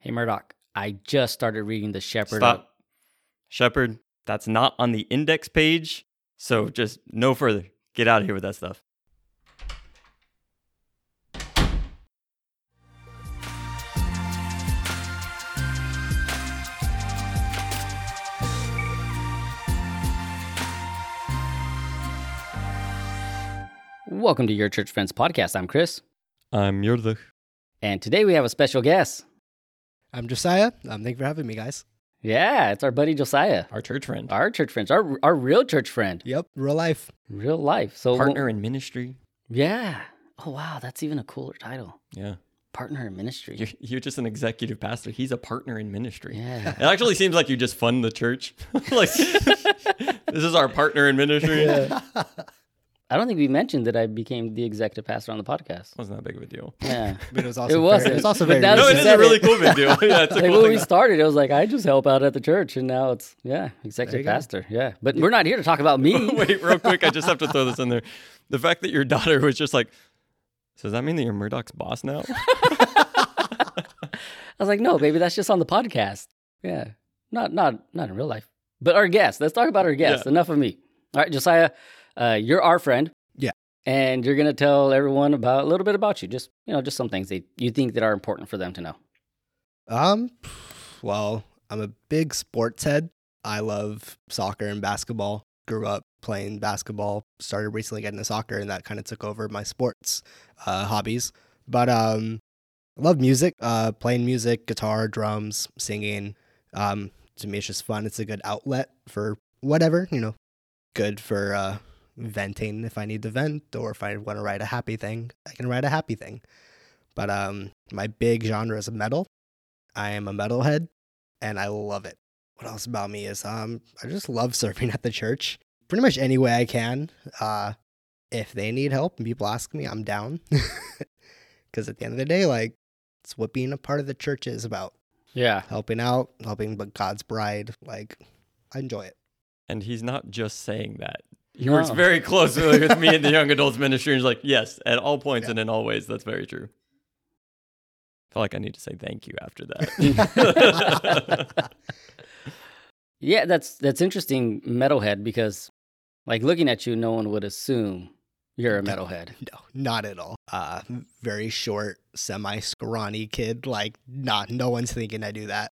Hey, Murdoch, I just started reading The Shepherd. Stop. Shepherd, that's not on the index page. So just no further. Get out of here with that stuff. Welcome to Your Church Friends podcast. I'm Chris, I'm Murdoch. and today we have a special guest. I'm Josiah. Um, thank you for having me, guys. Yeah, it's our buddy Josiah, Our church friend. our church friends, our our real church friend, Yep, real life. real life. So Partner in ministry. Yeah. Oh wow, that's even a cooler title. Yeah. Partner in ministry. You're, you're just an executive pastor. He's a partner in ministry. yeah. It actually seems like you just fund the church. like, this is our partner in ministry. I don't think we mentioned that I became the executive pastor on the podcast. Wasn't that big of a deal. Yeah. But it was also It wasn't, Very, it was also but very. No, that it you is a really cool big deal. Yeah, it's a like cool when thing. we started, it was like I just help out at the church, and now it's yeah, executive you go. pastor. Yeah, but we're not here to talk about me. Wait, real quick. I just have to throw this in there. The fact that your daughter was just like, so does that mean that you're Murdoch's boss now? I was like, no, baby, that's just on the podcast. Yeah, not not not in real life. But our guest. Let's talk about our guest. Yeah. Enough of me. All right, Josiah, uh, you're our friend. Yeah. and you're gonna tell everyone about a little bit about you. Just you know, just some things that you think that are important for them to know. Um, well, I'm a big sports head. I love soccer and basketball. Grew up playing basketball. Started recently getting into soccer, and that kind of took over my sports uh, hobbies. But um, I love music. Uh, playing music, guitar, drums, singing. Um, to me, it's just fun. It's a good outlet for whatever you know. Good for uh, venting if I need to vent, or if I want to write a happy thing, I can write a happy thing. But um, my big genre is metal. I am a metalhead, and I love it. What else about me is um, I just love serving at the church, pretty much any way I can. Uh, if they need help and people ask me, I'm down. Because at the end of the day, like it's what being a part of the church is about: Yeah, helping out, helping but God's bride. Like I enjoy it. and he's not just saying that. He No. works very closely with me in the young adults ministry. And he's like, yes, at all points Yeah. and in all ways. That's very true. I feel like I need to say thank you after that. yeah. That's that's interesting, metalhead, because like looking at you, no one would assume you're a No. metalhead. No, not at all. Uh, very short, semi scrawny kid. Like, not no one's thinking I do that.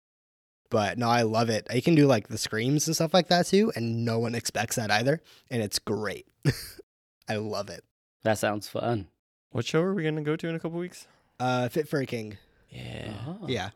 But no, I love it. I can do like the screams and stuff like that too, and no one expects that either, and it's great. I love it. That sounds fun. what show are we going to go to in a couple weeks? Uh, Fit for a King. Yeah. Oh. Yeah.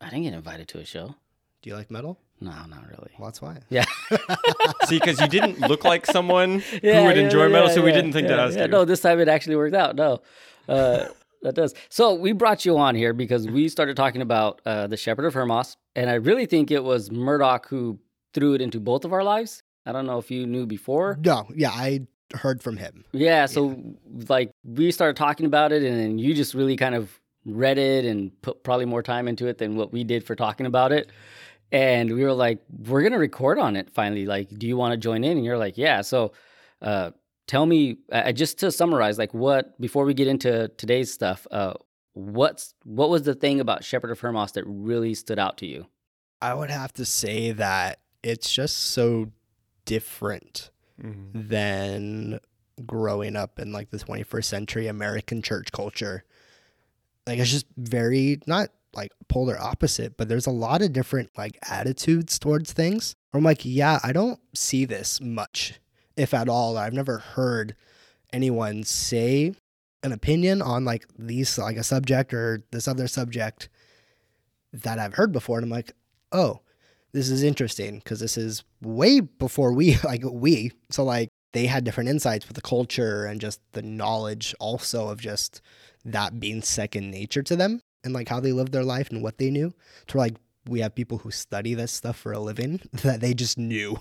I didn't get invited to a show. Do you like metal? No, not really. Well, that's why. Yeah. See, because you didn't look like someone who would enjoy metal, so we didn't think yeah, to ask yeah. you. No, this time it actually worked out. No, uh, that does. So we brought you on here because we started talking about uh, the Shepherd of Hermas, and I really think it was Murdoch who threw it into both of our lives. I don't know if you knew before. No, yeah, I heard from him. Yeah, so like we started talking about it, and then you just really kind of read it and put probably more time into it than what we did for talking about it. And we were like, we're gonna record on it finally. Like, do you want to join in? And you're like, yeah. So, uh, tell me, uh, just to summarize, like, what before we get into today's stuff, uh, what's what was the thing about Shepherd of Hermas that really stood out to you? I would have to say that it's just so different Mhm. than growing up in like the 21st century American church culture. Like it's just very not like polar opposite, but there's a lot of different like attitudes towards things. I'm like, yeah, I don't see this much, if at all. I've never heard anyone say an opinion on like these like a subject or this other subject that I've heard before. And I'm like, oh, this is interesting because this is way before we like we so like they had different insights with the culture and just the knowledge also of just that being second nature to them and like how they lived their life and what they knew to like we have people who study this stuff for a living that they just knew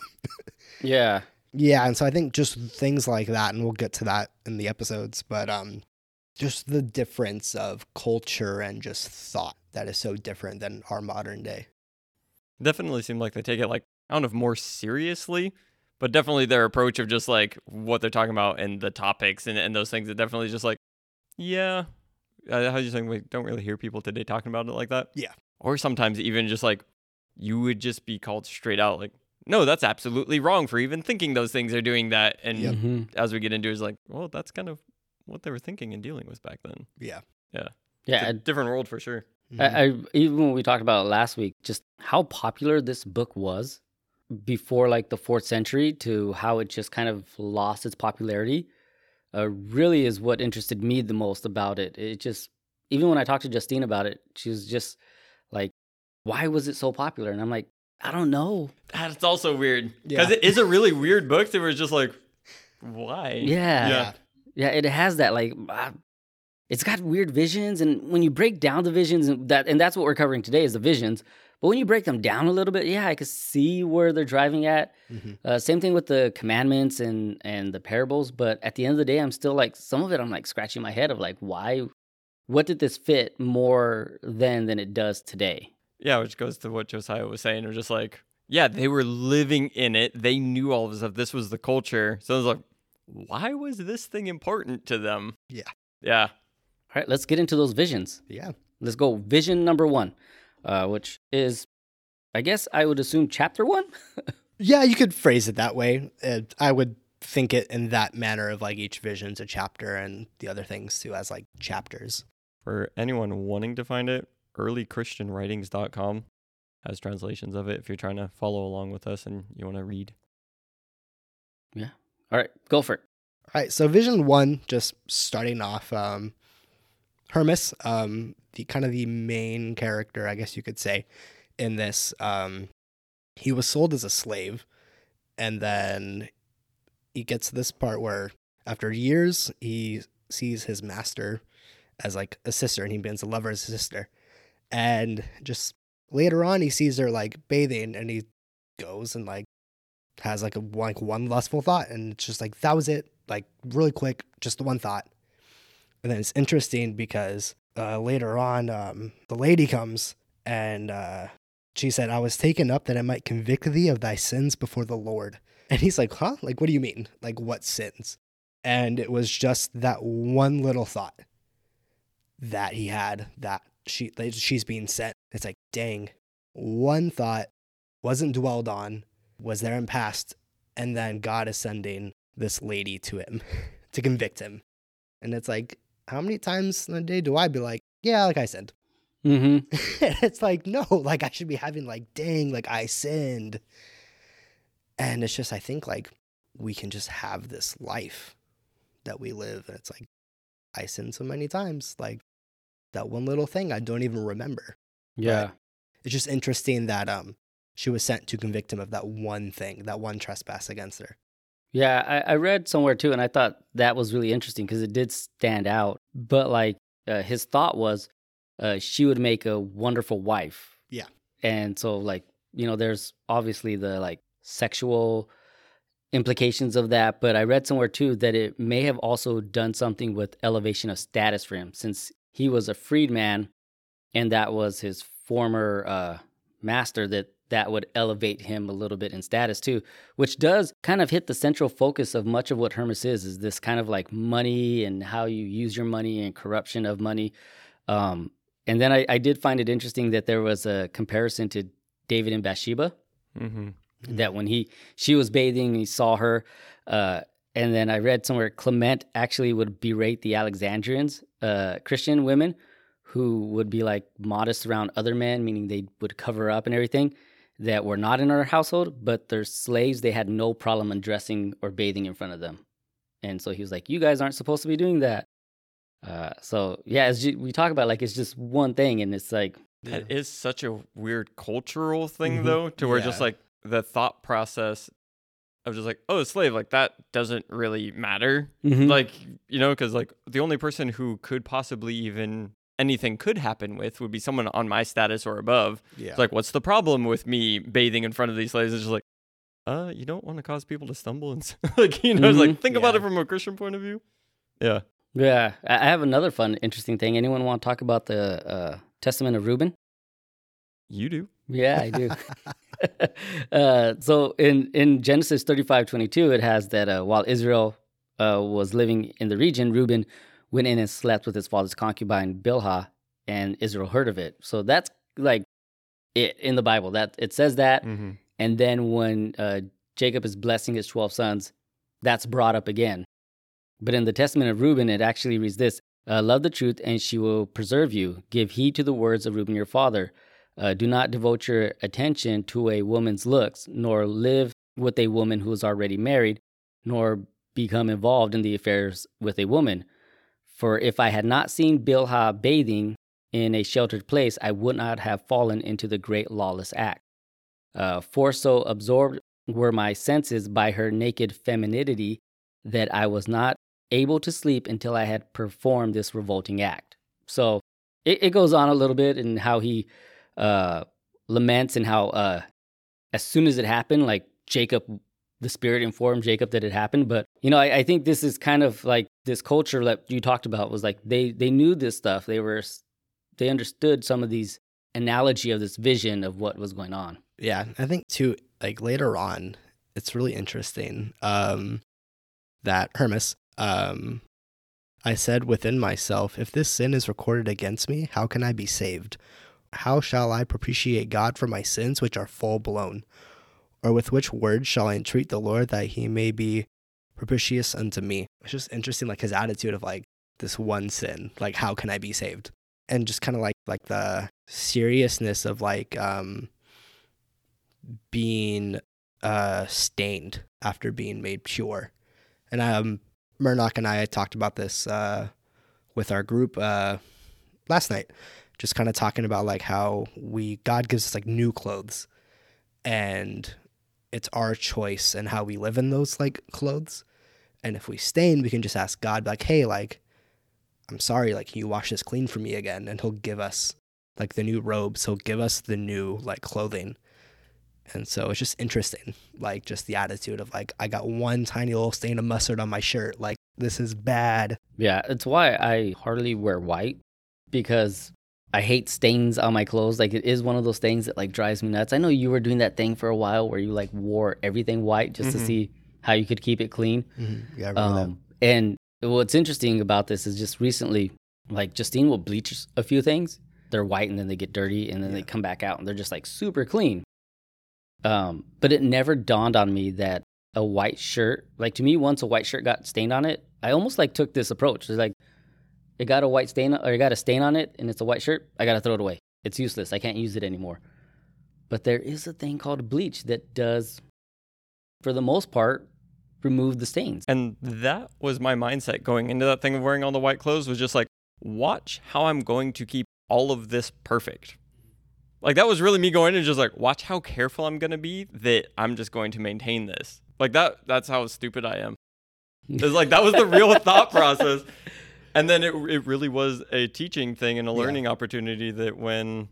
Yeah, yeah and so i think just things like that and we'll get to that in the episodes but um just the difference of culture and just thought that is so different than our modern day Definitely seemed like they take it like I don't know if more seriously, but definitely their approach of just like what they're talking about and the topics and, and those things. It definitely just like, yeah, uh, how you saying we don't really hear people today talking about it like that. Yeah. Or sometimes even just like you would just be called straight out like, no, that's absolutely wrong for even thinking those things are doing that. And Yep. Mhm. as we get into it, it's like, well, that's kind of what they were thinking and dealing with back then. Yeah. Yeah. Yeah, a different world for sure. I, I even when we talked about it last week, just how popular this book was before like the fourth century to how it just kind of lost its popularity, uh, really is what interested me the most about it. It just even when I talked to Justine about it, she was just like, "Why was it so popular?" And I'm like, "I don't know." That's also weird because Yeah. it is a really weird book. That was just like, why? Yeah, Yeah. yeah, it has that like. Uh, it's got weird visions, and when you break down the visions, and that and that's what we're covering today is the visions. But when you break them down a little bit, yeah, I could see where they're driving at. Mhm. Uh, same thing with the commandments and and the parables. But at the end of the day, I'm still like some of it. I'm like scratching my head of like why, what did this fit more then than it does today? Yeah, which goes to what Josiah was saying. Or just like, yeah, they were living in it. They knew all of this stuff. This was the culture. So it was like, why was this thing important to them? Yeah. Yeah. All right, let's get into those visions. Yeah. Let's go. Vision number one, uh, which is, I guess I would assume chapter one. Yeah, you could phrase it that way. Uh, I would think it in that manner of like each vision's a chapter and the other things too as like chapters. For anyone wanting to find it, earlychristianwritings.com has translations of it if you're trying to follow along with us and you want to read. Yeah. All right, go for it. All right, so Vision One, just starting off, um, Hermes, um, the kind of the main character, I guess you could say, in this. Um, he was sold as a slave, and then he gets to this part where, after years, he sees his master as like a sister, and he begins to love her as a sister. And just later on, he sees her like bathing, and he goes and like has like a like one lustful thought, and it's just like that was it, like really quick, just the one thought. And then it's interesting because uh, later on, um, the lady comes and uh, she said, "I was taken up that I might convict thee of thy sins before the Lord." And he's like, "Huh? Like, what do you mean? Like, what sins?" And it was just that one little thought that he had that she she's being sent. It's like, dang, one thought wasn't dwelled on, was there in past, and then God is sending this lady to him to convict him. And it's like, how many times in a day do I be like, yeah, like I sinned? Mm-hmm. it's like, no, like I should be having like, dang, like I sinned. And it's just, I think like we can just have this life that we live. And it's like, I sinned so many times. Like that one little thing I don't even remember. Yeah. It's just interesting that um she was sent to convict him of that one thing, that one trespass against her. Yeah, I, I read somewhere too, and I thought that was really interesting because it did stand out. But like uh, his thought was, uh, she would make a wonderful wife. Yeah. and so like you know, there's obviously the like sexual implications of that. But I read somewhere too that it may have also done something with elevation of status for him, since he was a freedman, and that was his former uh, master. That that would elevate him a little bit in status too which does kind of hit the central focus of much of what Hermes is, is this kind of like money and how you use your money and corruption of money. Um, and then I, I did find it interesting that there was a comparison to David and Bathsheba, Mm-hmm. that when he she was bathing, he saw her. Uh, and then I read somewhere Clement actually would berate the Alexandrians, uh, Christian women, who would be like modest around other men, meaning they would cover up and everything that were not in our household, but their slaves, they had no problem undressing or bathing in front of them. And so he was like, You guys aren't supposed to be doing that. Uh, so, yeah, as you, we talk about, like, it's just one thing, and it's like, That is such a weird cultural thing, Mhm. though, to where just like the thought process of just like, oh, slave, like that doesn't really matter. Mhm. Like, you know, because like the only person who could possibly even anything could happen with would be someone on my status or above. Yeah. It's like, what's the problem with me bathing in front of these slaves? It's just like, uh, you don't want to cause people to stumble and like, you know, it's like think about it from a Christian point of view. Yeah. yeah. I I have another fun, interesting thing. Anyone want to talk about the uh, Testament of Reuben? You do. Yeah, I do. uh, so in, in Genesis thirty five twenty two, it has that uh, while Israel uh, was living in the region, Reuben went in and slept with his father's concubine Bilhah, and Israel heard of it. So that's like it in the Bible. That it says that, Mm-hmm. and then when uh, Jacob is blessing his twelve sons, that's brought up again. But in the Testament of Reuben, it actually reads this: uh, "Love the truth, and she will preserve you. Give heed to the words of Reuben your father. Uh, do not devote your attention to a woman's looks, nor live with a woman who is already married, nor become involved in the affairs with a woman. For if I had not seen Bilhah bathing in a sheltered place, I would not have fallen into the great lawless act. Uh, for so absorbed were my senses by her naked femininity that I was not able to sleep until I had performed this revolting act. So it, it goes on a little bit and how he uh, laments and how uh, as soon as it happened, like Jacob, the spirit informed Jacob that it happened. But you know, I, I think this is kind of like this culture that you talked about was like they they knew this stuff. They were they understood some of these analogy of this vision of what was going on. Yeah, I think too. Like later on, it's really interesting um, that Hermas. Um, I said within myself, if this sin is recorded against me, how can I be saved? How shall I propitiate God for my sins, which are full blown? Or with which words shall I entreat the Lord that he may be propitious unto me? It's just interesting, like his attitude of like this one sin, like how can I be saved? And just kind of like like the seriousness of like um being uh stained after being made pure. And um Murdoch and I talked about this uh with our group uh last night. Just kind of talking about like how we God gives us like new clothes and it's our choice and how we live in those like clothes. And if we stain, we can just ask God like, "Hey, like I'm sorry, like can you wash this clean for me again?" And he'll give us like the new robes, he'll give us the new like clothing. And so it's just interesting, like just the attitude of like I got one tiny little stain of mustard on my shirt, like this is bad. Yeah, it's why I hardly wear white because I hate stains on my clothes. Like it is one of those things that like drives me nuts. I know you were doing that thing for a while where you like wore everything white just to Mhm. see how you could keep it clean. Yeah, I remember that. Um, and what's interesting about this is just recently, like Justine will bleach a few things. They're white and then they get dirty and then they come back out and they're just like super clean. Um, but it never dawned on me that a white shirt, like to me, once a white shirt got stained on it, I almost like took this approach. It's like it got a white stain or it got a stain on it and it's a white shirt, I gotta throw it away. It's useless. I can't use it anymore. But there is a thing called bleach that does, for the most part, remove the stains. And that was my mindset going into that thing of wearing all the white clothes was just like, watch how I'm going to keep all of this perfect. Like that was really me going and just like, watch how careful I'm gonna be that I'm just going to maintain this. Like that that's how stupid I am. It's like that was the real thought process. And then it it really was a teaching thing and a Yeah. learning opportunity that when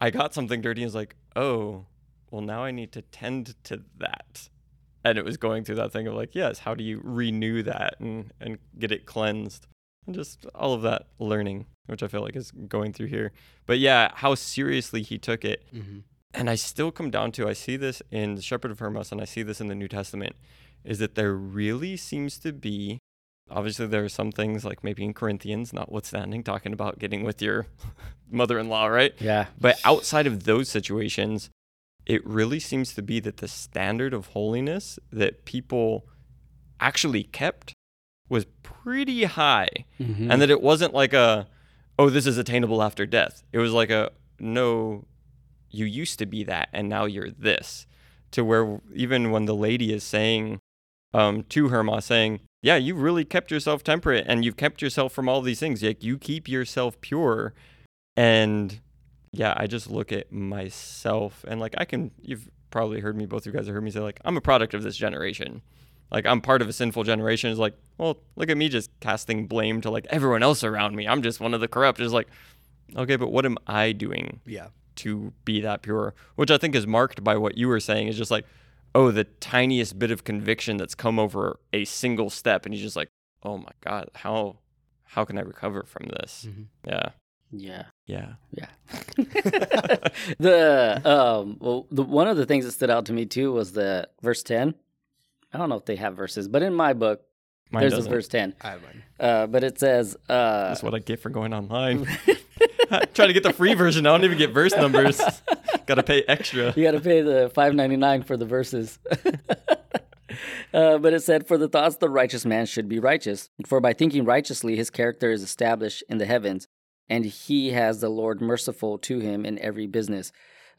I got something dirty, it's like, oh, well now I need to tend to that. And it was going through that thing of like yes how do you renew that and and get it cleansed? And just all of that learning which i feel like is going through here. But yeah how seriously he took it. Hmm and i still come down to i see this in the shepherd of hermas and i see this in the new testament is that there really seems to be obviously there are some things like maybe in corinthians notwithstanding talking about getting with your mother-in-law right Yeah. but outside of those situations, it really seems to be that the standard of holiness that people actually kept was pretty high. Mhm. And that it wasn't like a, oh, this is attainable after death. It was like a, no, you used to be that and now you're this. To where even when the lady is saying um, to Herma, saying, yeah, you really kept yourself temperate and you've kept yourself from all these things. Like you keep yourself pure. And yeah, I just look at myself and like I can, you've probably heard me, both of you guys have heard me say, like, I'm a product of this generation. Like I'm part of a sinful generation. Is like, well, look at me just casting blame to like everyone else around me. I'm just one of the corrupt. It's like, okay, but what am I doing Yeah. to be that pure? Which I think is marked by what you were saying is just like, oh, the tiniest bit of conviction that's come over a single step, and he's just like, oh my god, how how can I recover from this? Mhm. Yeah, Yeah. yeah. Yeah. the um well the one of the things that stood out to me too was the verse 10. I don't know if they have verses, but in my book Mine There's doesn't. the verse 10. I have mine. Uh, but it says, uh, That's what I get for going online. Trying to get the free version. I don't even get verse numbers. Got to pay extra. you got to pay the 5.99 for the verses. uh, but it said, "For the thoughts the righteous man should be righteous, for by thinking righteously, his character is established in the heavens, and he has the Lord merciful to him in every business."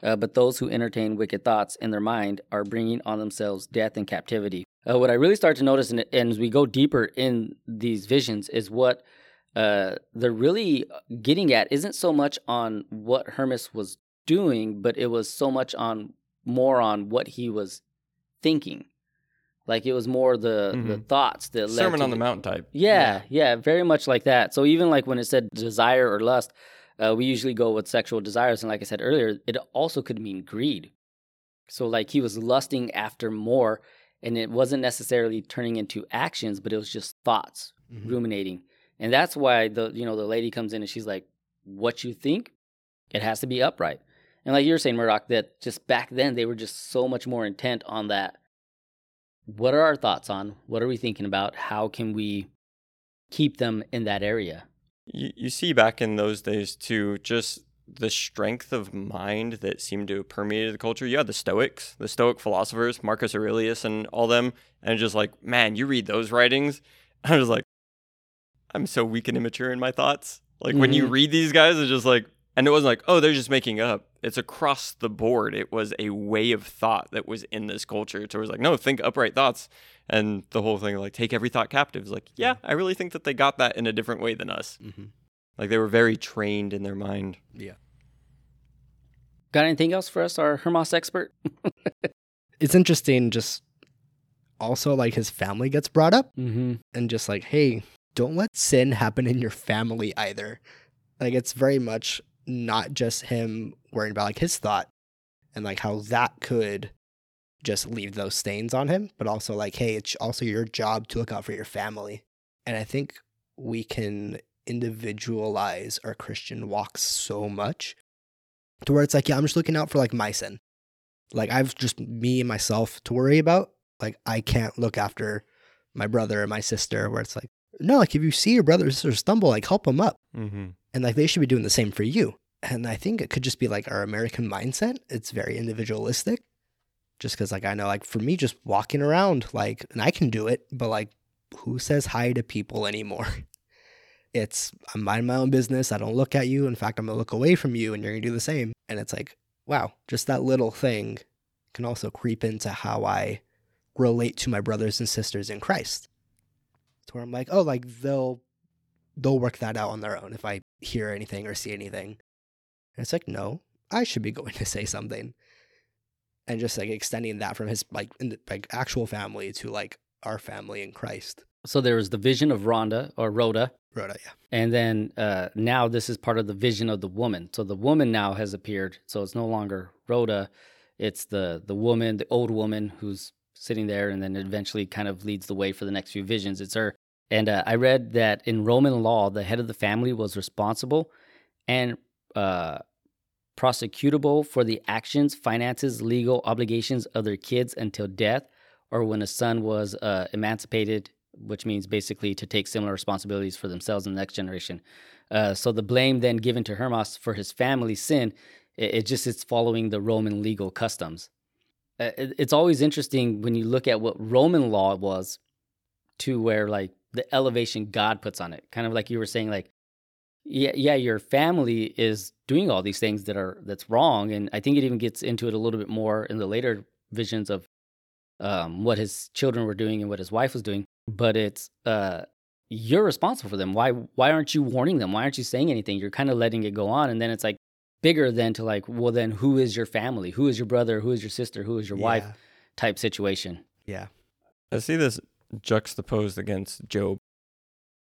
Uh, but those who entertain wicked thoughts in their mind are bringing on themselves death and captivity. Uh, what I really start to notice, and as we go deeper in these visions, is what uh, they're really getting at isn't so much on what Hermas was doing, but it was so much on more on what he was thinking. Like it was more the the Mhm. thoughts that led Sermon on the the- Mount type. Yeah, yeah, very much like that. So even like when it said desire or lust, uh, we usually go with sexual desires, and like I said earlier, it also could mean greed. So like he was lusting after more, and it wasn't necessarily turning into actions, but it was just thoughts, Mhm. ruminating, and that's why the you know the lady comes in and she's like, "What you think, it has to be upright." And like you're saying, Murdoch, that just back then they were just so much more intent on that. What are our thoughts on? What are we thinking about? How can we keep them in that area? You, you see back in those days too, just the strength of mind that seemed to have permeated the culture. You had the Stoics, the Stoic philosophers, Marcus Aurelius, and all them, and just like, man, you read those writings, I was like, I'm so weak and immature in my thoughts. Like when you Mhm. read these guys, it's just like, and it wasn't like, oh, they're just making up. It's across the board. It was a way of thought that was in this culture. So it was like, no, think upright thoughts. And the whole thing, like, take every thought captive. Is like, yeah, I really think that they got that in a different way than us. Mhm. Like they were very trained in their mind. Yeah. Got anything else for us, our Hermas expert? It's interesting. Just also like his family gets brought up, Mm-hmm. and just like, hey, don't let sin happen in your family either. Like it's very much not just him worrying about like his thought and like how that could just leave those stains on him, but also like, hey, it's also your job to look out for your family. And I think we can individualize our Christian walks so much to where it's like, yeah, I'm just looking out for like my sin. Like I've just me and myself to worry about. Like I can't look after my brother or my sister where it's like, no, like if you see your brother or sister stumble, like help them up. Mm-hmm. And like they should be doing the same for you. And I think it could just be like our American mindset. It's very individualistic. Just because like I know like for me just walking around like and I can do it, but like who says hi to people anymore? It's I'm minding my own business. I don't look at you. In fact, I'm gonna look away from you and you're gonna do the same. And it's like, wow, just that little thing can also creep into how I relate to my brothers and sisters in Christ. To where I'm like, oh, like they'll they'll work that out on their own if I hear anything or see anything. And it's like, no, I should be going to say something. And just like extending that from his like in the, like actual family to like our family in Christ. So there was the vision of Rhonda or Rhoda, Rhoda, yeah. and then uh, now this is part of the vision of the woman. So the woman now has appeared. So it's no longer Rhoda; it's the the woman, the old woman who's sitting there, and then eventually kind of leads the way for the next few visions. It's her. And uh, I read that in Roman law, the head of the family was responsible and uh, prosecutable for the actions, finances, legal obligations of their kids until death, or when a son was uh, emancipated, which means basically to take similar responsibilities for themselves in the next generation. Uh, so the blame then given to Hermas for his family's sin, it, it just it's following the Roman legal customs. Uh, it, it's always interesting when you look at what Roman law was to where like the elevation God puts on it. Kind of like you were saying, like yeah, yeah, your family is doing all these things that are that's wrong, and I think it even gets into it a little bit more in the later visions of um, what his children were doing and what his wife was doing. But it's uh, you're responsible for them. Why why aren't you warning them? Why aren't you saying anything? You're kind of letting it go on, and then it's like bigger than to like, well, then who is your family? Who is your brother? Who is your sister? Who is your wife? Type situation. Yeah. I see this juxtaposed against Job.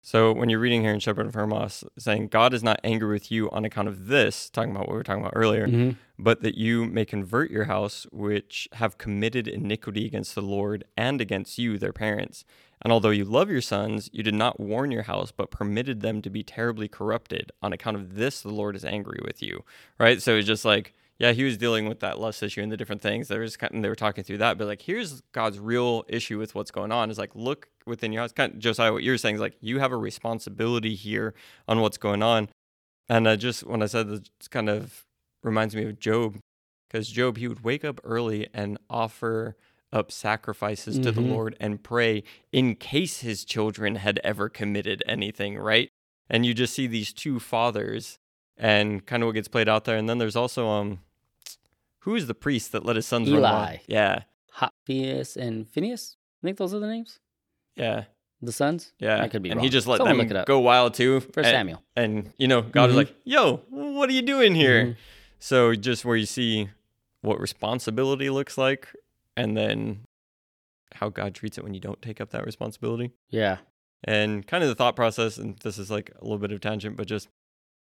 So when you're reading here in Shepherd of Hermas, saying God is not angry with you on account of this, talking about what we were talking about earlier, Mhm. but that you may convert your house, which have committed iniquity against the Lord and against you, their parents. And although you love your sons, you did not warn your house, but permitted them to be terribly corrupted. On account of this, the Lord is angry with you. Right? So it's just like yeah, he was dealing with that lust issue and the different things. There was kind of, they were talking through that, but like here's God's real issue with what's going on is like look within your house. Kind of, Josiah, what you're saying is like you have a responsibility here on what's going on. And I just when I said this kind of reminds me of Job, because Job he would wake up early and offer up sacrifices to the Mhm. Lord and pray in case his children had ever committed anything, right? And you just see these two fathers and kind of what gets played out there. And then there's also um who is the priest that let his sons run wild? Eli. Yeah. Hophnius and Phineas. I think those are the names. Yeah. The sons. Yeah. I could be and wrong. he just let Someone them look it up. go wild too. For Samuel. And you know, God was Mhm. like, "Yo, what are you doing here?" Mhm. So just where you see what responsibility looks like and then how God treats it when you don't take up that responsibility. Yeah. And kind of the thought process, and this is like a little bit of tangent, but just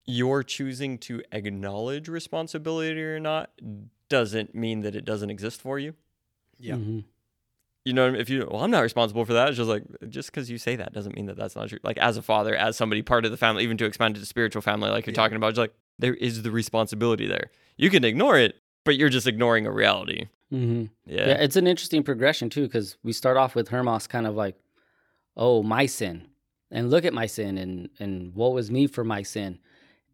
you're choosing to acknowledge responsibility or not doesn't mean that it doesn't exist for you. Yeah. Mhm. You know, if you, well, I'm not responsible for that. It's just like, just because you say that doesn't mean that that's not true. Like, as a father, as somebody part of the family, even to expand it to spiritual family, like you're Yeah. talking about, it's like, there is the responsibility there. You can ignore it, but you're just ignoring a reality. Mhm. Yeah. Yeah, it's an interesting progression too, because we start off with Hermas kind of like, "Oh, my sin," and look at my sin, and and woe is me for my sin,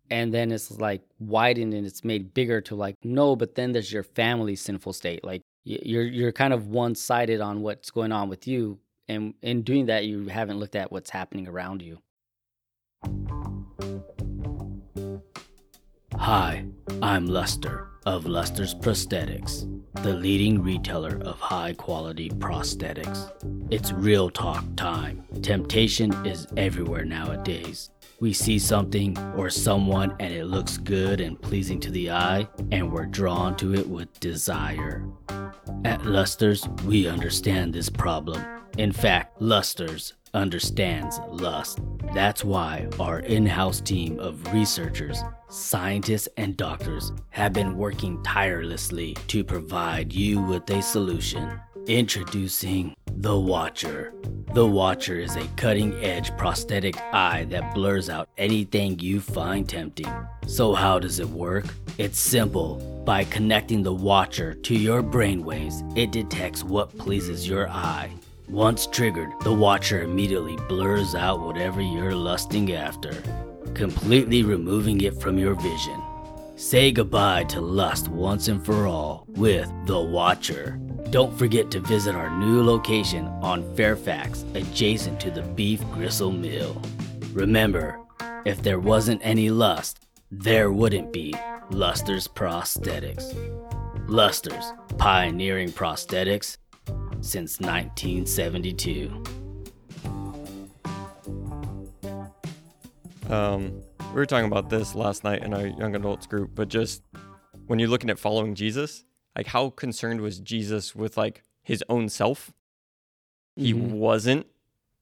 and then it's like widened and it's made bigger to like, no, but then there's your family's sinful state. Like you're you're kind of one sided on what's going on with you, and in doing that, you haven't looked at what's happening around you. Hi, I'm Luster of Luster's Prosthetics, the leading retailer of high quality prosthetics. It's real talk time. Temptation is everywhere nowadays. We see something or someone and it looks good and pleasing to the eye, and we're drawn to it with desire. At Luster's, we understand this problem. In fact, Luster's understands lust. That's why our in house team of researchers, scientists, and doctors have been working tirelessly to provide you with a solution. Introducing the Watcher. The Watcher is a cutting edge prosthetic eye that blurs out anything you find tempting. So, how does it work? It's simple. By connecting the Watcher to your brainwaves, it detects what pleases your eye. Once triggered, the Watcher immediately blurs out whatever you're lusting after, completely removing it from your vision. Say goodbye to lust once and for all with The Watcher. Don't forget to visit our new location on Fairfax, adjacent to the Beef Gristle Mill. Remember, if there wasn't any lust, there wouldn't be Luster's Prosthetics. Luster's, pioneering prosthetics since 1972. Um, we were talking about this last night in our young adults group, but just when you're looking at following Jesus, like how concerned was Jesus with like his own self? He Mhm. wasn't.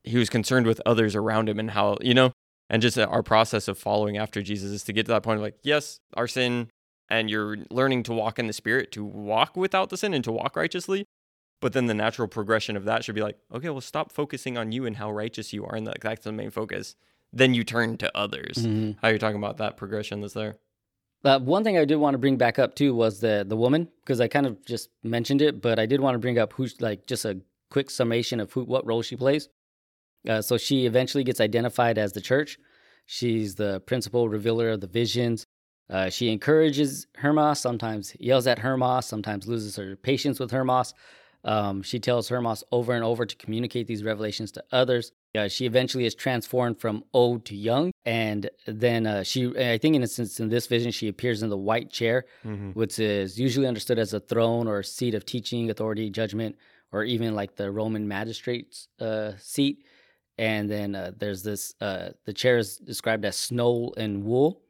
He was concerned with others around him and how, you know, and just our process of following after Jesus is to get to that point of like, yes, our sin, and you're learning to walk in the spirit, to walk without the sin and to walk righteously. But then the natural progression of that should be like, okay, well, stop focusing on you and how righteous you are, and that, that's the main focus. Then you turn to others. Mhm. How you're talking about that progression that's there. Uh, one thing I did want to bring back up too was the the woman because I kind of just mentioned it, but I did want to bring up who's like just a quick summation of who what role she plays. Uh, so she eventually gets identified as the church. She's the principal revealer of the visions. Uh, she encourages Hermas, sometimes yells at Hermas, sometimes loses her patience with Hermas. Um, she tells Hermas over and over to communicate these revelations to others. Uh, she eventually is transformed from old to young, and then uh, she, I think, in instance, in this vision, she appears in the white chair, Mm-hmm. which is usually understood as a throne or a seat of teaching, authority, judgment, or even like the Roman magistrate's uh, seat. And then uh, there's this, uh, the chair is described as snow and wool.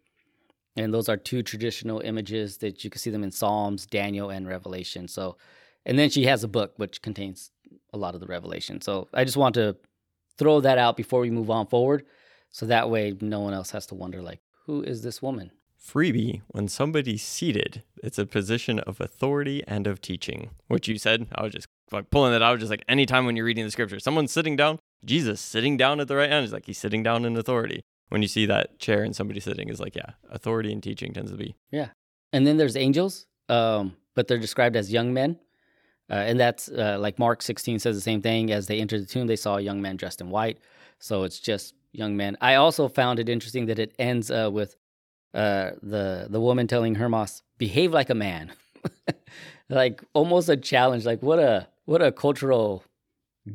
And those are two traditional images that you can see them in Psalms, Daniel, and Revelation. So, and then she has a book which contains a lot of the revelation. So I just want to throw that out before we move on forward. So that way no one else has to wonder, like, who is this woman? Freebie, when somebody's seated, it's a position of authority and of teaching. What you said, I was just like pulling that out, just like anytime when you're reading the scripture, someone's sitting down, Jesus sitting down at the right hand is like he's sitting down in authority. When you see that chair and somebody sitting is like, yeah, authority and teaching tends to be. Yeah. And then there's angels. um, but they're described as young men. Uh, and that's uh, like Mark 16 says the same thing. As they entered the tomb, they saw a young man dressed in white. So it's just young men. I also found it interesting that it ends uh, with uh, the the woman telling Hermas, "Behave like a man," like almost a challenge. Like what a what a cultural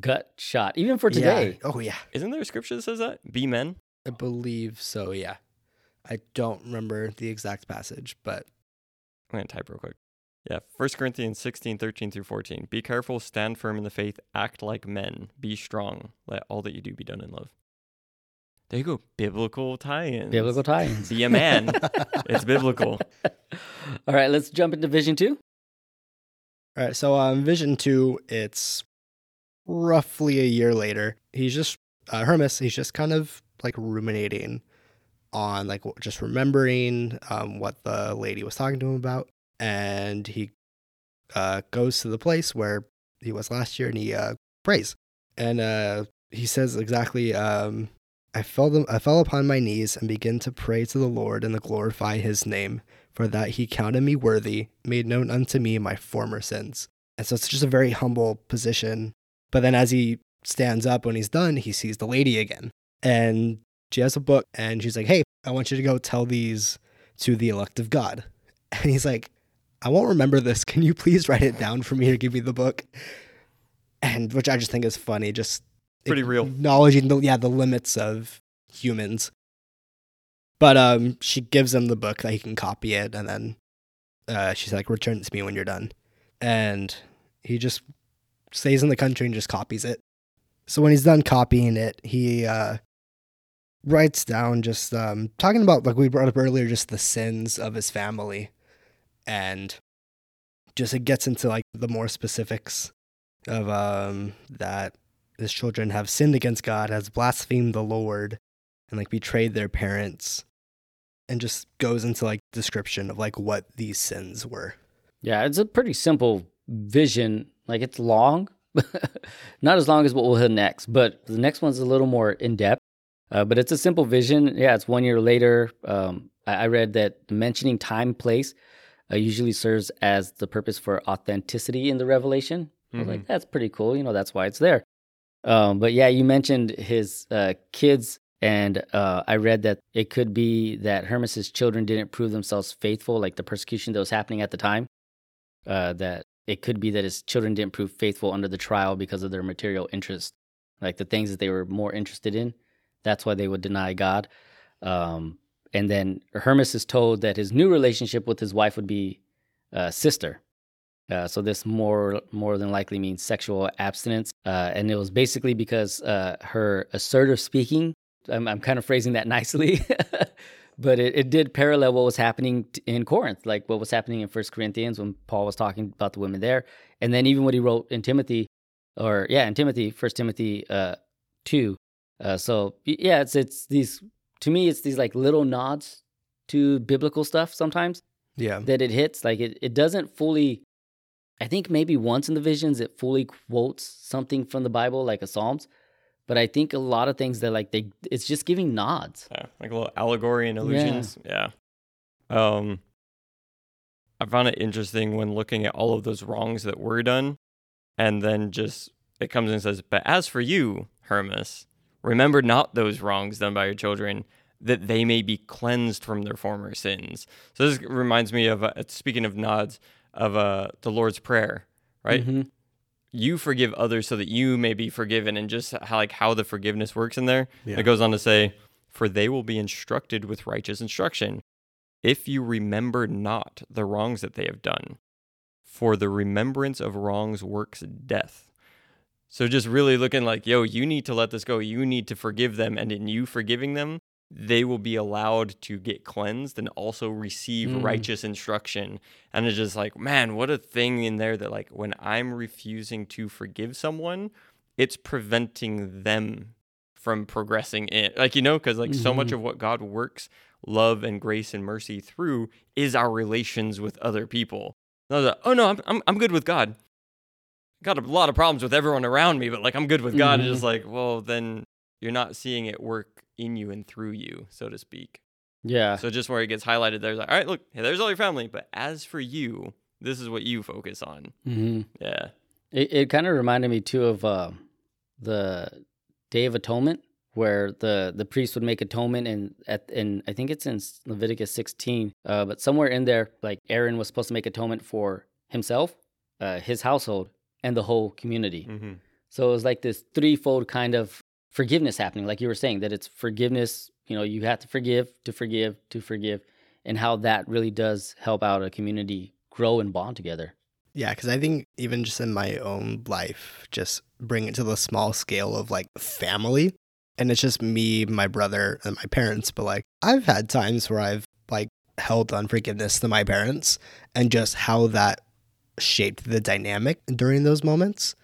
gut shot, even for today. Yeah. Oh yeah. Isn't there a scripture that says that? Be men? I believe so, yeah. I don't remember the exact passage, but I'm going to type real quick. Yeah, 1 Corinthians 16, 13 through 14. Be careful, stand firm in the faith, act like men, be strong. Let all that you do be done in love. There you go. Biblical tie-ins. Biblical tie-ins. Be a man. it's biblical. All right, let's jump into Vision 2. All right, so um, Vision 2, it's roughly a year later. He's just, uh, Hermas, he's just kind of like ruminating on like just remembering um, what the lady was talking to him about. And he uh, goes to the place where he was last year and he uh, prays. And uh, he says exactly, um, I fell, them, I fell upon my knees and began to pray to the Lord and to glorify his name, for that he counted me worthy, made known unto me my former sins. And so it's just a very humble position. But then as he stands up when he's done, he sees the lady again. And she has a book and she's like, Hey, I want you to go tell these to the elect of God. And he's like, I won't remember this. Can you please write it down for me or give me the book? And which I just think is funny, just Pretty real. acknowledging the yeah, the limits of humans. But um she gives him the book that he can copy it and then uh she's like, return it to me when you're done. And he just stays in the country and just copies it. So when he's done copying it, he uh writes down just um, talking about like we brought up earlier, just the sins of his family, and just it gets into like the more specifics of um, that his children have sinned against God, has blasphemed the Lord, and like betrayed their parents, and just goes into like description of like what these sins were. Yeah, it's a pretty simple vision. Like it's long, not as long as what we'll hit next, but the next one's a little more in depth. Uh, but it's a simple vision. Yeah, it's one year later. Um, I, I, read that mentioning time, place uh, usually serves as the purpose for authenticity in the revelation. Mm-hmm. Like, that's pretty cool. You know, that's why it's there. Um, but yeah, you mentioned his uh, kids, and uh, I read that it could be that Hermas's children didn't prove themselves faithful, like the persecution that was happening at the time. Uh, that it could be that his children didn't prove faithful under the trial because of their material interest, like the things that they were more interested in. That's why they would deny God. Um, and then Hermes is told that his new relationship with his wife would be uh, sister. Uh, so this more more than likely means sexual abstinence, uh, and it was basically because uh, her assertive speaking. I'm, I'm kind of phrasing that nicely, but it, it did parallel what was happening in Corinth, like what was happening in First Corinthians when Paul was talking about the women there, and then even what he wrote in Timothy, or yeah, in Timothy, First Timothy uh, two, uh, so yeah, it's it's these to me it's these like little nods to biblical stuff sometimes. Yeah. That it hits like it it doesn't fully I think maybe once in the visions it fully quotes something from the Bible like a Psalms, but I think a lot of things that like they it's just giving nods. Yeah, like a little allegory and illusions. Yeah. yeah. Um I found it interesting when looking at all of those wrongs that were done and then just it comes and says, "But as for you, Hermas, Remember not those wrongs done by your children, that they may be cleansed from their former sins. So this reminds me of uh, speaking of nods of uh, the Lord's prayer, right? Mm-hmm. You forgive others so that you may be forgiven, and just how like how the forgiveness works in there. Yeah. It goes on to say, "For they will be instructed with righteous instruction, if you remember not the wrongs that they have done. For the remembrance of wrongs works death." So just really looking like, yo, you need to let this go. You need to forgive them. And in you forgiving them, they will be allowed to get cleansed and also receive mm. righteous instruction. And it's just like, man, what a thing in there that, like, when I'm refusing to forgive someone, it's preventing them from progressing in. Like, you know, because, like, mm-hmm. so much mm-hmm. of what God works love and grace and mercy through is our relations with other people. Like, oh, no, I'm, I'm, I'm good with God got a lot of problems with everyone around me, but like I'm good with God. Mm-hmm. And just like, well, then you're not seeing it work in you and through you, so to speak. Yeah. So just where it gets highlighted, there's like, all right, look, hey, there's all your family, but as for you, this is what you focus on. Mm-hmm. Yeah. It, it kind of reminded me too of uh, the Day of Atonement, where the the priest would make atonement, and at and I think it's in Leviticus 16, uh, but somewhere in there, like Aaron was supposed to make atonement for himself, uh, his household, and the whole community. Mm-hmm. So it was like this threefold kind of forgiveness happening, like you were saying, that it's forgiveness. You know, you have to forgive, to forgive, to forgive, and how that really does help out a community grow and bond together. Yeah, because I think even just in my own life, just bring it to the small scale of like family. And it's just me, my brother, and my parents. But like, I've had times where I've like held unforgiveness to my parents and just how that shaped the dynamic during those moments.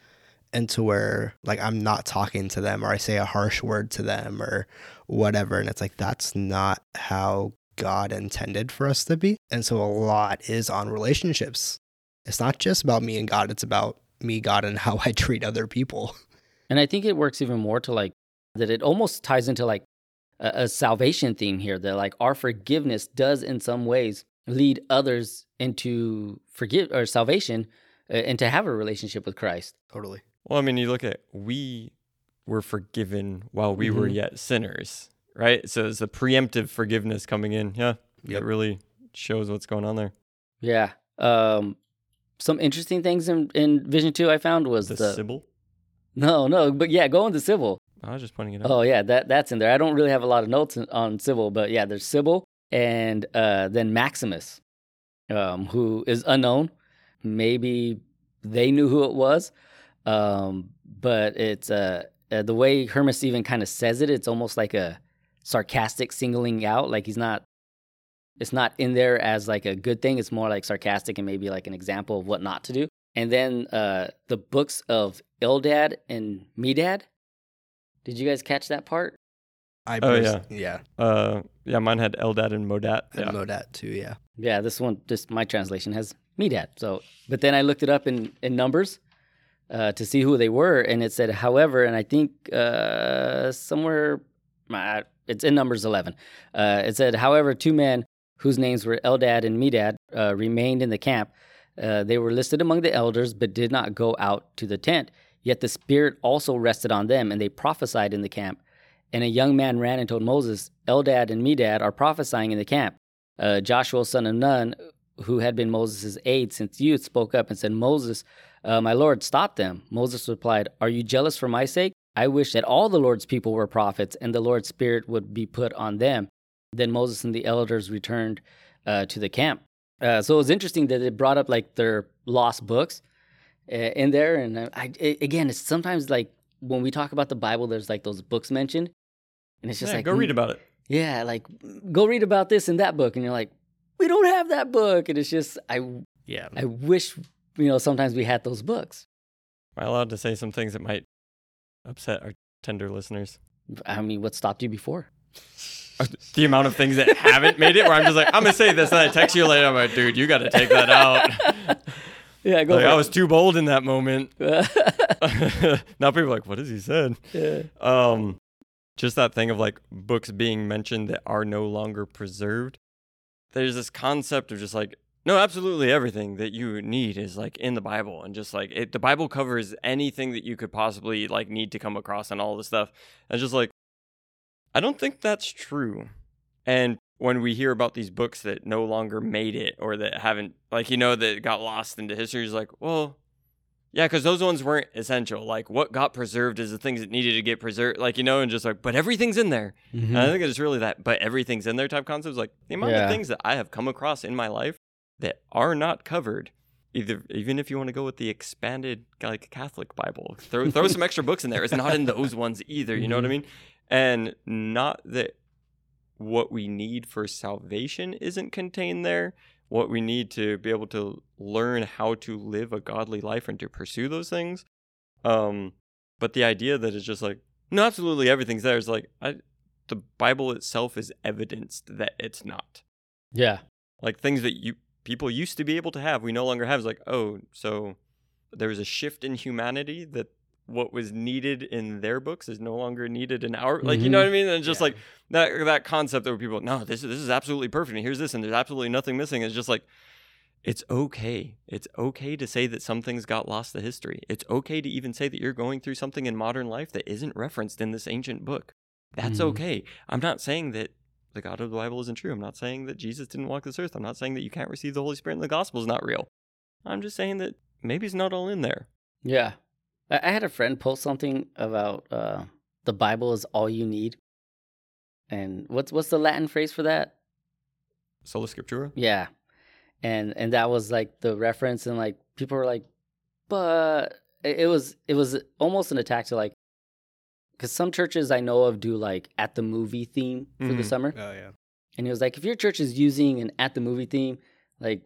And to where like I'm not talking to them or I say a harsh word to them or whatever. And it's like, that's not how God intended for us to be. And so a lot is on relationships it's not just about me and God, it's about me, God, and how I treat other people. And I think it works even more to like that it almost ties into like a, a, salvation theme here that like our forgiveness does in some ways lead others into forgive or salvation uh, and to have a relationship with Christ. Totally. Well, I mean, you look at we were forgiven while we mm-hmm. were yet sinners, right? So it's the preemptive forgiveness coming in. Yeah. Yep. It really shows what's going on there. Yeah. Um, some interesting things in, in Vision 2 I found was the, the Sibyl. No, no, but yeah, go into Sibyl. I was just pointing it out. Oh yeah, that that's in there. I don't really have a lot of notes on Sibyl, but yeah, there's Sibyl and uh, then Maximus, um, who is unknown. Maybe they knew who it was, um, but it's uh, uh, the way Hermas even kind of says it. It's almost like a sarcastic singling out, like he's not it's not in there as like a good thing. It's more like sarcastic and maybe like an example of what not to do. And then uh, the books of Eldad and Medad. Did you guys catch that part? I oh yeah, yeah, uh, yeah. Mine had Eldad and Modat. And yeah. Modat too. Yeah. Yeah, this one, just my translation has Medad. So, but then I looked it up in in numbers uh, to see who they were, and it said, however, and I think uh, somewhere uh, it's in numbers eleven. Uh, it said, however, two men whose names were Eldad and Medad, uh, remained in the camp. Uh, they were listed among the elders, but did not go out to the tent. Yet the Spirit also rested on them, and they prophesied in the camp. And a young man ran and told Moses, Eldad and Medad are prophesying in the camp. Uh, Joshua, son of Nun, who had been Moses' aide since youth, spoke up and said, Moses, uh, my Lord, stop them. Moses replied, Are you jealous for my sake? I wish that all the Lord's people were prophets, and the Lord's Spirit would be put on them. Then Moses and the elders returned uh, to the camp. Uh, so it was interesting that it brought up like their lost books uh, in there. And I, I, again, it's sometimes like when we talk about the Bible, there's like those books mentioned, and it's just yeah, like go read about it. Yeah, like go read about this and that book, and you're like, we don't have that book, and it's just I yeah I wish you know sometimes we had those books. Am I allowed to say some things that might upset our tender listeners? I mean, what stopped you before? the amount of things that haven't made it where I'm just like, I'm gonna say this and I text you later. I'm like, dude, you gotta take that out. Yeah, go like, I was too bold in that moment. now people are like, what has he said? Yeah. Um just that thing of like books being mentioned that are no longer preserved. There's this concept of just like no, absolutely everything that you need is like in the Bible, and just like it, the Bible covers anything that you could possibly like need to come across and all this stuff. And just like I don't think that's true. And when we hear about these books that no longer made it or that haven't, like, you know, that got lost into history, is like, well, yeah, because those ones weren't essential. Like, what got preserved is the things that needed to get preserved, like, you know, and just like, but everything's in there. Mm-hmm. I think it's really that, but everything's in there type concepts. Like, the amount yeah. of things that I have come across in my life that are not covered either even if you want to go with the expanded like Catholic Bible, throw throw some extra books in there. It's not in those ones either. You know what I mm-hmm. mean? And not that what we need for salvation isn't contained there. What we need to be able to learn how to live a godly life and to pursue those things. Um, but the idea that it's just like, no, absolutely everything's there is like, I, the Bible itself is evidenced that it's not. Yeah. Like things that you people used to be able to have, we no longer have. Is like, oh, so there was a shift in humanity that what was needed in their books is no longer needed in our like mm-hmm. you know what I mean and just yeah. like that that concept that people no this is this is absolutely perfect and here's this and there's absolutely nothing missing it's just like it's okay. It's okay to say that some things got lost to history. It's okay to even say that you're going through something in modern life that isn't referenced in this ancient book. That's Mhm. okay. I'm not saying that the God of the Bible isn't true. I'm not saying that Jesus didn't walk this earth. I'm not saying that you can't receive the Holy Spirit and the gospel is not real. I'm just saying that maybe it's not all in there. Yeah. I, had a friend post something about uh, the Bible is all you need. And what's what's the Latin phrase for that? Sola Scriptura? Yeah. And and that was like the reference and like people were like, but it it was it was almost an attack to like because some churches I know of do like at the movie theme for the Mhm. summer. Oh yeah. And he was like, if your church is using an at the movie theme, like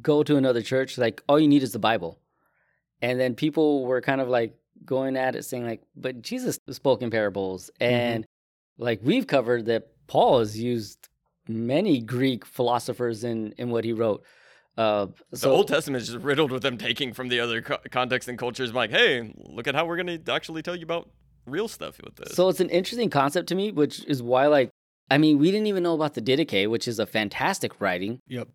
go to another church. Like all you need is the Bible. And then people were kind of like going at it saying like, but Jesus spoke in parables. And like we've covered that Paul has used many Greek philosophers in in what he wrote. Uh, the Old Testament is just riddled with them taking from the other co- contexts and cultures. I'm like, hey, look at how we're going to actually tell you about real stuff with this. So it's an interesting concept to me, which is why, like, I mean, we didn't even know about the Didache, which is a fantastic writing, Yep.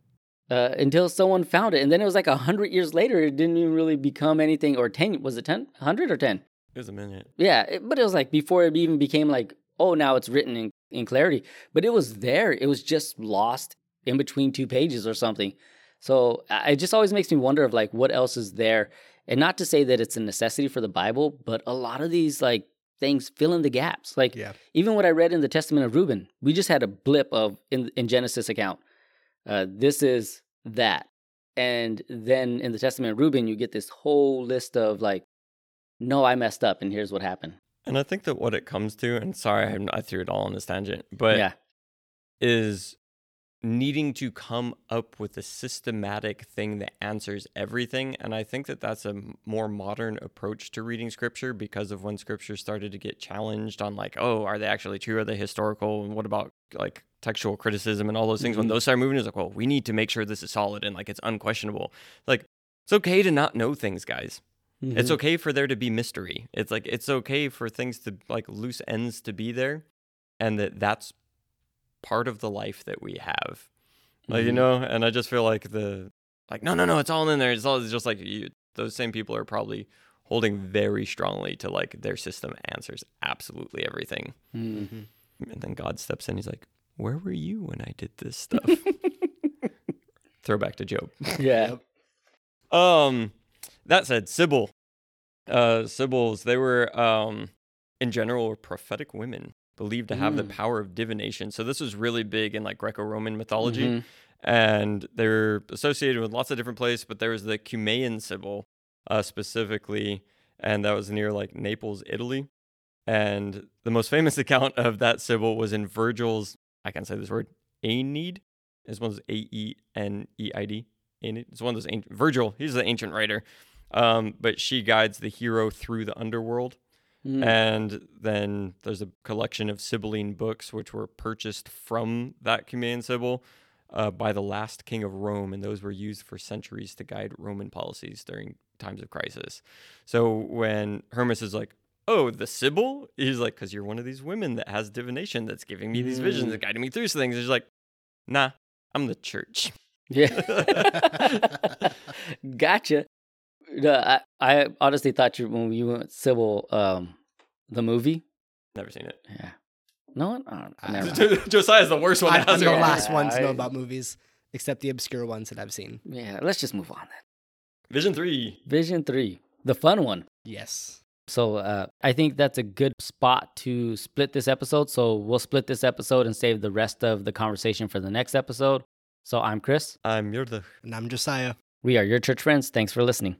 Uh, until someone found it, and then it was like a hundred years later, it didn't even really become anything. Or ten? Was it ten? Hundred or ten? it was a minute. Yeah, it- but it was like before it even became like, oh, now it's written in in clarity. But it was there. It was just lost in between two pages or something. So it just always makes me wonder of like what else is there, and not to say that it's a necessity for the Bible, but a lot of these like things fill in the gaps. Like Yeah. even what I read in the Testament of Reuben, we just had a blip of in in Genesis account. Uh, this is that, and then in the Testament of Reuben, you get this whole list of like, no, I messed up, and here's what happened. And I think that what it comes to, and sorry, I, I threw it all on this tangent, but yeah, is needing to come up with a systematic thing that answers everything. And I think that that's a more modern approach to reading scripture because of when scripture started to get challenged on, like, oh, are they actually true? Are they historical? And what about like textual criticism and all those things? When Mhm. those start moving, it's like, well, we need to make sure this is solid and like it's unquestionable. Like, it's okay to not know things, guys. It's Mhm. okay for there to be mystery. It's like it's okay for things to like loose ends to be there, and that that's part of the life that we have. Like you Mhm. know, and I just feel like the like no no no it's all in there. It's all it's just like you, those same people are probably holding very strongly to like their system answers absolutely everything, Mhm. Mhm. and then God steps in. He's like, "Where were you when I did this stuff?" Throwback to Job. yeah, Um, that said, Sibyl, uh, Sibyl's they were um, in general were prophetic women believed to have the Mm. power of divination. So this was really big in like Greco-Roman mythology, Mhm. and they're associated with lots of different places. But there was the Cumaean Sibyl, uh, specifically, and that was near like Naples, Italy. And the most famous account of that Sibyl was in Virgil's. I can't say this word. Aeneid. It's one of those A E N E I D. Aeneid. It's one of those ancient. Virgil. He's the ancient writer. Um, but she guides the hero through the underworld. Mm. And then there's a collection of Sibylline books which were purchased from that Cumaean Sibyl uh, by the last king of Rome, and those were used for centuries to guide Roman policies during times of crisis. So when Hermas is like, "Oh, the Sibyl," he's like, "Cause you're one of these women that has divination that's giving me these visions Mm. and guiding me through things." He's like, "Nah, I'm the church." Yeah. gotcha. No, I, I honestly thought you when you went Sybil, um, the movie. Never seen it. Yeah. No one. Oh, I- never mind. Josiah's the worst one. I, that I'm the it. last one to know about movies, except the obscure ones that I've seen. Yeah. Let's just move on then. Vision three. Vision three, the fun one. Yes. So uh, I think that's a good spot to split this episode. So we'll split this episode and save the rest of the conversation for the next episode. So I'm Chris. I'm Murdoch. And I'm Josiah. We are your church friends. Thanks for listening.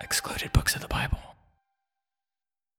Excluded books of the Bible.